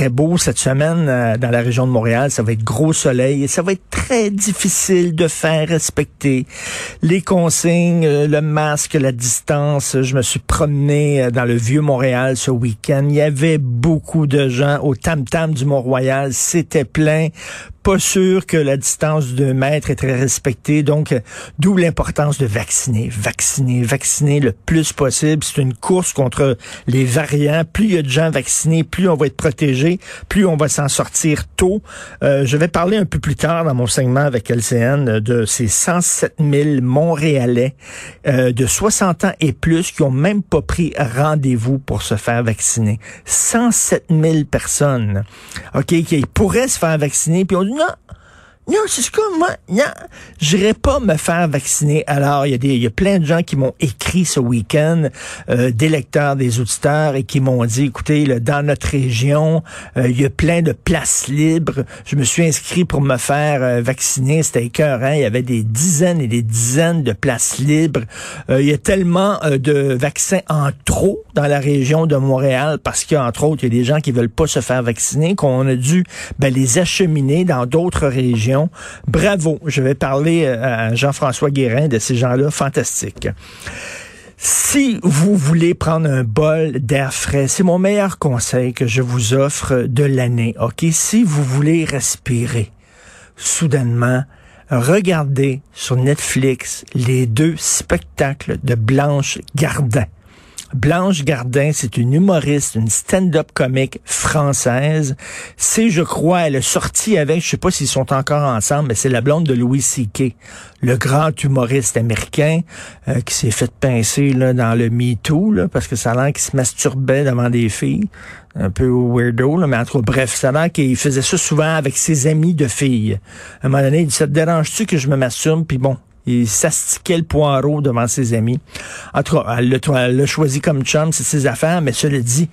très beau cette semaine euh, dans la région de Montréal. Ça va être gros soleil et ça va être très difficile de faire respecter les consignes, euh, le masque, la distance. Je me suis promené euh, dans le vieux Montréal ce week-end. Il y avait beaucoup de gens au tam-tam du Mont-Royal. C'était plein pas sûr que la distance de mètre est très respectée. Donc, euh, d'où l'importance de vacciner, vacciner, vacciner le plus possible. C'est une course contre les variants. Plus il y a de gens vaccinés, plus on va être protégé, plus on va s'en sortir tôt. Euh, je vais parler un peu plus tard dans mon segment avec LCN de ces 107 000 Montréalais euh, de 60 ans et plus qui ont même pas pris rendez-vous pour se faire vacciner. 107 000 personnes, ok, qui pourraient se faire vacciner, puis on non, non, c'est comme moi, non, j'irai pas me faire vacciner. Alors, il y a des, y a plein de gens qui m'ont écrit ce week-end, euh, des lecteurs, des auditeurs, et qui m'ont dit, écoutez, là, dans notre région, euh, il y a plein de places libres. Je me suis inscrit pour me faire euh, vacciner. C'était écœurant. Il y avait des dizaines et des dizaines de places libres. il y a tellement de vaccins en trop dans la région de Montréal parce qu'entre autres, il y a des gens qui veulent pas se faire vacciner, qu'on a dû ben, les acheminer dans d'autres régions Bravo. Je vais parler euh, à Jean-François Guérin de ces gens-là fantastiques. Si vous voulez prendre un bol d'air frais, c'est mon meilleur conseil que je vous offre de l'année. OK? Si vous voulez respirer, soudainement, regardez sur Netflix les deux spectacles de Blanche Gardin. Blanche Gardin, c'est une humoriste, une stand-up comique française. C'est, je crois, elle est sortie avec, je sais pas s'ils sont encore ensemble, mais c'est la blonde de Louis C.K., le grand humoriste américain euh, qui s'est fait pincer là, dans le MeToo, là, parce que ça a l'air qu'il se masturbait devant des filles. Un peu weirdo, là, mais en tout bref, ça a l'air qu'il faisait ça souvent avec ses amis de filles. À un moment donné, il dit, ça te dérange-tu que je me masturbe? Puis bon, il s'astiquait le poireau devant ses amis. En tout cas, elle l'a choisi comme chum, c'est ses affaires, mais cela dit,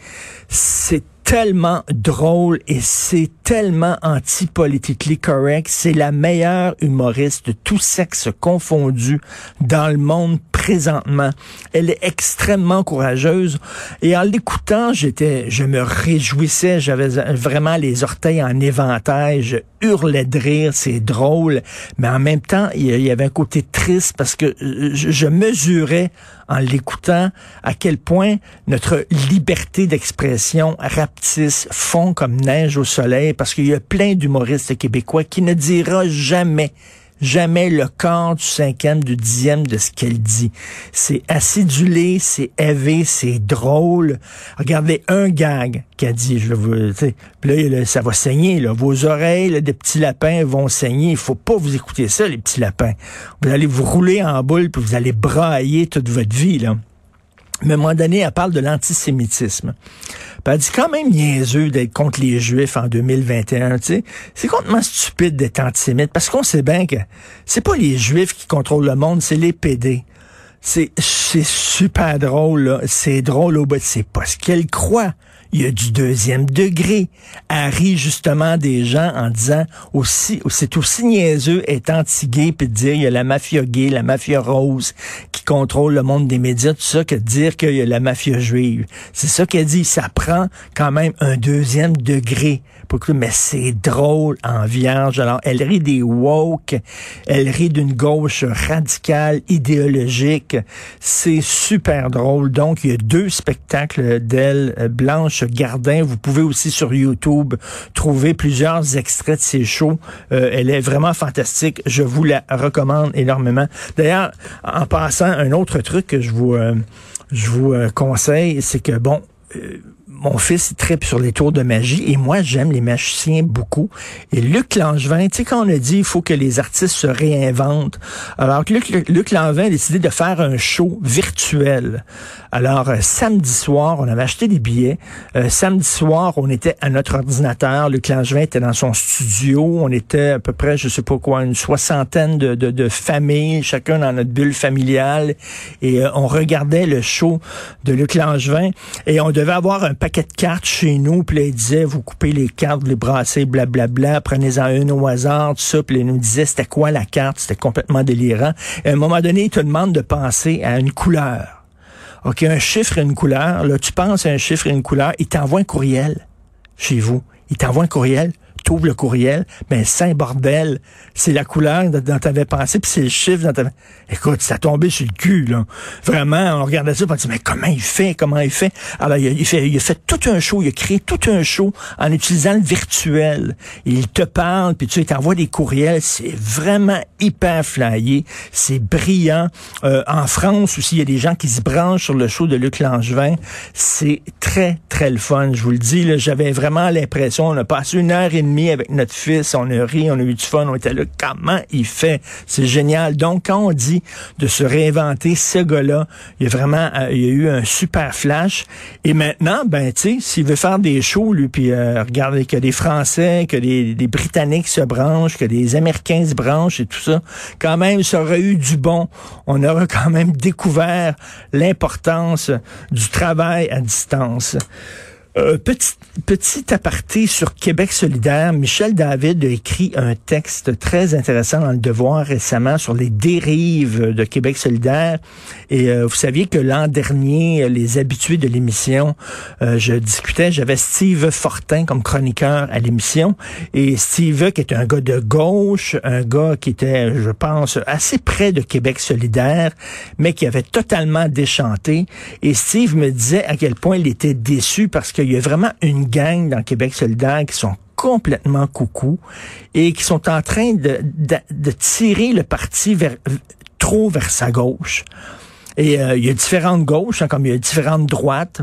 c'est tellement drôle et c'est tellement anti-politically correct. C'est la meilleure humoriste de tout sexe confondu dans le monde présentement. Elle est extrêmement courageuse et en l'écoutant, j'étais, je me réjouissais. J'avais vraiment les orteils en éventail. Je hurlais de rire. C'est drôle, mais en même temps, il y avait un côté triste parce que je mesurais en l'écoutant à quel point notre liberté d'expression rapetisse, fond comme neige au soleil, parce qu'il y a plein d'humoristes québécois qui ne dira jamais jamais le quart du cinquième, du dixième de ce qu'elle dit. C'est acidulé, c'est élevé, c'est drôle. Regardez un gag qu'elle dit, je veux, tu sais, là, ça va saigner, là. Vos oreilles, là, des petits lapins vont saigner. Il faut pas vous écouter ça, les petits lapins. Vous allez vous rouler en boule, puis vous allez brailler toute votre vie, là. Mais à un moment donné, elle parle de l'antisémitisme. Elle dit quand même niaiseux d'être contre les Juifs en 2021. Tu sais, c'est complètement stupide d'être antisémite parce qu'on sait bien que c'est pas les Juifs qui contrôlent le monde, c'est les PD. C'est super drôle. C'est drôle au bout. C'est pas ce qu'elle croit il y a du deuxième degré. Harry, justement des gens en disant aussi, c'est aussi niaiseux être anti-gay puis de dire il y a la mafia gay, la mafia rose qui contrôle le monde des médias, tout ça, que de dire qu'il y a la mafia juive. C'est ça qu'elle dit. Ça prend quand même un deuxième degré. Mais c'est drôle en vierge. Alors, elle rit des woke, elle rit d'une gauche radicale, idéologique. C'est super drôle. Donc, il y a deux spectacles d'elle, Blanche Gardin. Vous pouvez aussi sur YouTube trouver plusieurs extraits de ses shows. Euh, elle est vraiment fantastique. Je vous la recommande énormément. D'ailleurs, en passant, un autre truc que je vous, euh, euh, conseille, c'est que, bon, mon fils tripe sur les tours de magie et moi j'aime les magiciens beaucoup. Et Luc Langevin, tu sais quand on a dit il faut que les artistes se réinventent. Alors Luc, Luc Langevin a décidé de faire un show virtuel. Alors euh, samedi soir, on avait acheté des billets. Euh, samedi soir, on était à notre ordinateur. Luc Langevin était dans son studio. On était à peu près, je sais pas quoi, une soixantaine de, familles, chacun dans notre bulle familiale. Et euh, on regardait le show de Luc Langevin et on devait avoir un paquet de cartes chez nous, puis là, il disait, vous coupez les cartes, les brassez, blablabla, prenez-en une au hasard, tout ça, puis il nous disait c'était quoi la carte, c'était complètement délirant. Et à un moment donné, il te demande de penser à une couleur. OK, un chiffre et une couleur, là, tu penses à un chiffre et une couleur, il t'envoie un courriel chez vous. il t'envoie un courriel, t'ouvres le courriel, ben saint bordel, c'est la couleur dont t'avais pensé, puis c'est le chiffre dont t'avais... Écoute, ça tombé sur le cul, là. Vraiment, on regardait ça, on dit, mais comment il fait, comment il fait? Alors, il a, fait, il a fait tout un show, il a créé tout un show en utilisant le virtuel. Il te parle, puis tu t'envoies des courriels, c'est vraiment hyper flyé, c'est brillant. Euh, en France aussi, il y a des gens qui se branchent sur le show de Luc Langevin. C'est très, très le fun, je vous le dis, j'avais vraiment l'impression, on a passé une heure et demie avec notre fils, on a ri, on a eu du fun, on était là. Comment il fait? C'est génial. Donc, quand on dit de se réinventer, ce gars-là, il a vraiment, euh, il a eu un super flash. Et maintenant, ben, tu sais, s'il veut faire des shows, lui, puis euh, regardez que des Français, que des, des, Britanniques se branchent, que des Américains se branchent et tout ça, quand même, ça aurait eu du bon. On aurait quand même découvert l'importance du travail à distance. Euh, petit, petit aparté sur Québec solidaire. Michel David a écrit un texte très intéressant dans le Devoir récemment sur les dérives de Québec solidaire. Et euh, vous saviez que l'an dernier, les habitués de l'émission, euh, je discutais, j'avais Steve Fortin comme chroniqueur à l'émission. Et Steve, qui est un gars de gauche, un gars qui était, je pense, assez près de Québec solidaire, mais qui avait totalement déchanté. Et Steve me disait à quel point il était déçu parce que il y a vraiment une gang dans Québec solidaire qui sont complètement coucou et qui sont en train de, tirer le parti trop vers sa gauche. Et euh, il y a différentes gauches, hein, comme il y a différentes droites.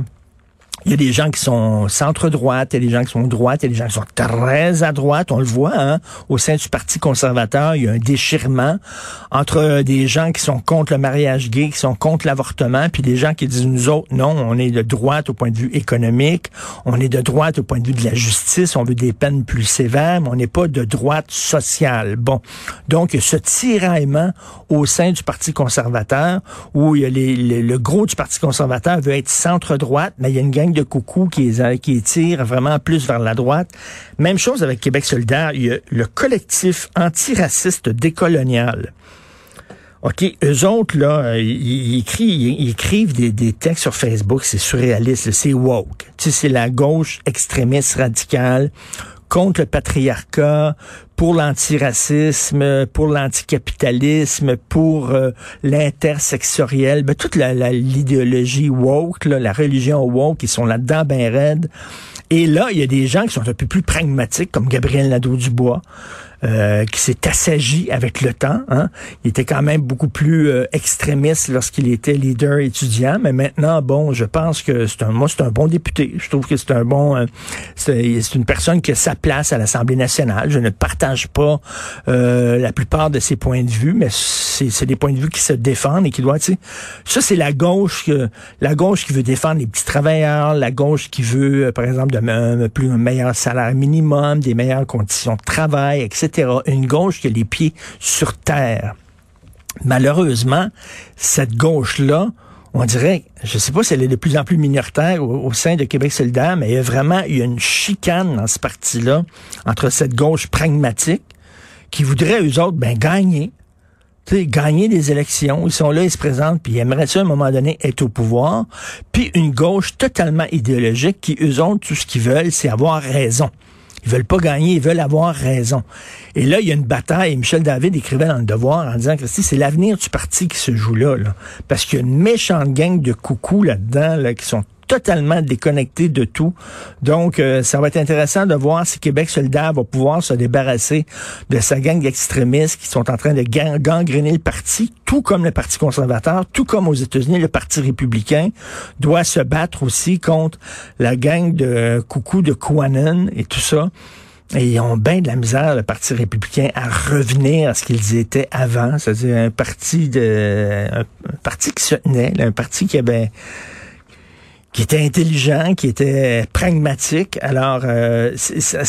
Il y a des gens qui sont centre-droite, il y a des gens qui sont droite, il y a des gens qui sont très à droite. On le voit, hein? Au sein du Parti conservateur, il y a un déchirement entre des gens qui sont contre le mariage gay, qui sont contre l'avortement, puis des gens qui disent, nous autres, non, on est de droite au point de vue économique, on est de droite au point de vue de la justice, on veut des peines plus sévères, mais on n'est pas de droite sociale. Bon. Donc, ce tiraillement au sein du Parti conservateur, où il y a le gros du Parti conservateur veut être centre-droite, mais il y a une gang de coucou qui, vraiment plus vers la droite. Même chose avec Québec solidaire. Il y a le collectif antiraciste décolonial. OK, eux autres, là, ils, écrivent, ils écrivent des, des, textes sur Facebook, c'est surréaliste, c'est woke. Tu sais, c'est la gauche extrémiste radicale contre le patriarcat, pour l'antiracisme, pour l'anticapitalisme, pour euh, l'intersexoriel, ben, toute l'idéologie woke, la religion woke, qui sont là-dedans ben raides. Et là, il y a des gens qui sont un peu plus pragmatiques, comme Gabriel Nadeau-Dubois, euh, qui s'est assagi avec le temps. Hein. Il était quand même beaucoup plus euh, extrémiste lorsqu'il était leader étudiant, mais maintenant, bon, je pense que c'est un, moi, c'est un bon député. Je trouve que c'est un bon, euh, c'est une personne qui a sa place à l'Assemblée nationale. Je ne partage pas la plupart de ses points de vue, mais c'est des points de vue qui se défendent et qui doivent, tu ça c'est la gauche, la gauche qui veut défendre les petits travailleurs, la gauche qui veut, par exemple, de, plus un meilleur salaire minimum, des meilleures conditions de travail, etc. Une gauche qui a les pieds sur terre. Malheureusement, cette gauche-là, on dirait, je sais pas si elle est de plus en plus minoritaire au, sein de Québec solidaire, mais il y a vraiment il y a une chicane dans ce parti-là entre cette gauche pragmatique qui voudrait, eux autres, ben, gagner. gagner des élections. Ils sont là, ils se présentent, puis ils aimeraient à un moment donné, être au pouvoir. Puis une gauche totalement idéologique qui, eux autres, tout ce qu'ils veulent, c'est avoir raison. Ils veulent pas gagner, ils veulent avoir raison. Et là, il y a une bataille. Michel David écrivait dans le Devoir en disant que c'est l'avenir du parti qui se joue là, là. parce qu'il y a une méchante gang de coucous là-dedans là, qui sont totalement déconnecté de tout. Donc, euh, ça va être intéressant de voir si Québec solidaire va pouvoir se débarrasser de sa gang d'extrémistes qui sont en train de gangréner le parti, tout comme le Parti conservateur, tout comme aux États-Unis, le Parti républicain doit se battre aussi contre la gang de coucou de Quanon et tout ça. Et ils ont bien de la misère, le Parti républicain, à revenir à ce qu'ils étaient avant, c'est-à-dire un parti de un, parti qui se tenait, un parti qui avait qui était intelligent, qui était pragmatique. Alors, euh,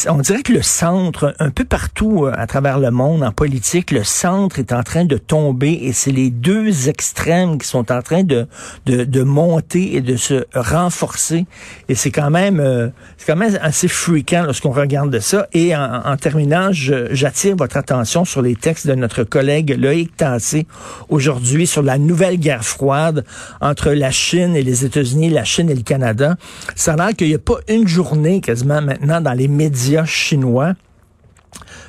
on dirait que le centre, un peu partout euh, à travers le monde en politique, le centre est en train de tomber et c'est les deux extrêmes qui sont en train de, de, de monter et de se renforcer. Et c'est quand même euh, c'est quand même assez fréquent lorsqu'on regarde de ça. Et en, en terminant, j'attire votre attention sur les textes de notre collègue Loïc Tassé aujourd'hui sur la nouvelle guerre froide entre la Chine et les États-Unis, la Chine Canada. Ça a l'air qu'il n'y a pas une journée quasiment maintenant dans les médias chinois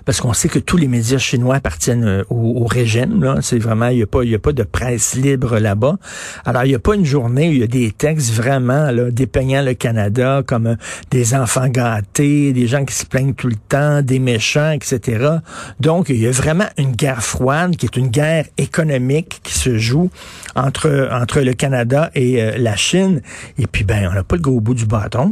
parce qu'on sait que tous les médias chinois appartiennent euh, au, régime. Là, c'est vraiment il y a pas y a pas de presse libre là-bas. Alors il y a pas une journée où il y a des textes vraiment dépeignant le Canada comme euh, des enfants gâtés, des gens qui se plaignent tout le temps, des méchants, etc. Donc il y a vraiment une guerre froide qui est une guerre économique qui se joue entre entre le Canada et euh, la Chine. Et puis ben on n'a pas le gros bout du bâton.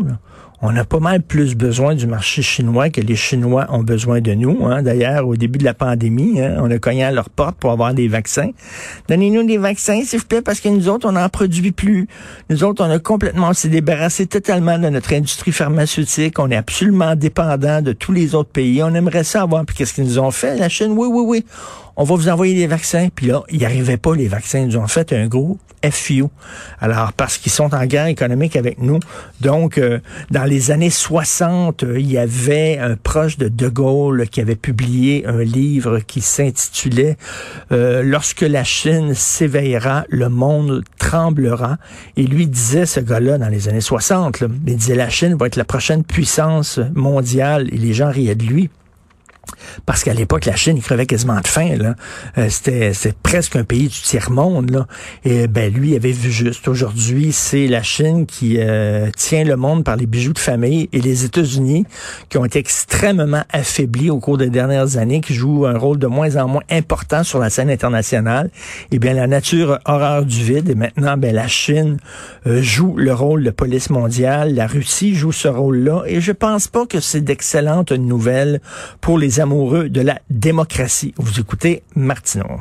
On a pas mal plus besoin du marché chinois que les Chinois ont besoin de nous. Hein. D'ailleurs, au début de la pandémie, hein, on a cogné à leur porte pour avoir des vaccins. Donnez-nous des vaccins, s'il vous plaît, parce que nous autres, on n'en produit plus. Nous autres, on a complètement, s'est débarrassé totalement de notre industrie pharmaceutique. On est absolument dépendant de tous les autres pays. On aimerait ça avoir. Puis qu'est-ce qu'ils nous ont fait, la Chine? Oui, oui, oui on va vous envoyer des vaccins. Puis là, il n'y arrivait pas les vaccins. Ils ont fait un gros FU. Alors, parce qu'ils sont en guerre économique avec nous. Donc, euh, dans les années 60, euh, il y avait un proche de De Gaulle qui avait publié un livre qui s'intitulait euh, Lorsque la Chine s'éveillera, le monde tremblera. Et lui disait, ce gars-là, dans les années 60, il disait la Chine va être la prochaine puissance mondiale. Et les gens riaient de lui. Parce qu'à l'époque, la Chine, il crevait quasiment de faim. Là. Euh, c'était, presque un pays du tiers-monde. Là. Et ben lui avait vu juste. Aujourd'hui, c'est la Chine qui euh, tient le monde par les bijoux de famille et les États-Unis qui ont été extrêmement affaiblis au cours des dernières années, qui jouent un rôle de moins en moins important sur la scène internationale. Et bien la nature horreur du vide. Et maintenant, ben la Chine euh, joue le rôle de police mondiale. La Russie joue ce rôle-là. Et je pense pas que c'est d'excellentes nouvelles pour amoureux de la démocratie. Vous écoutez Martineau.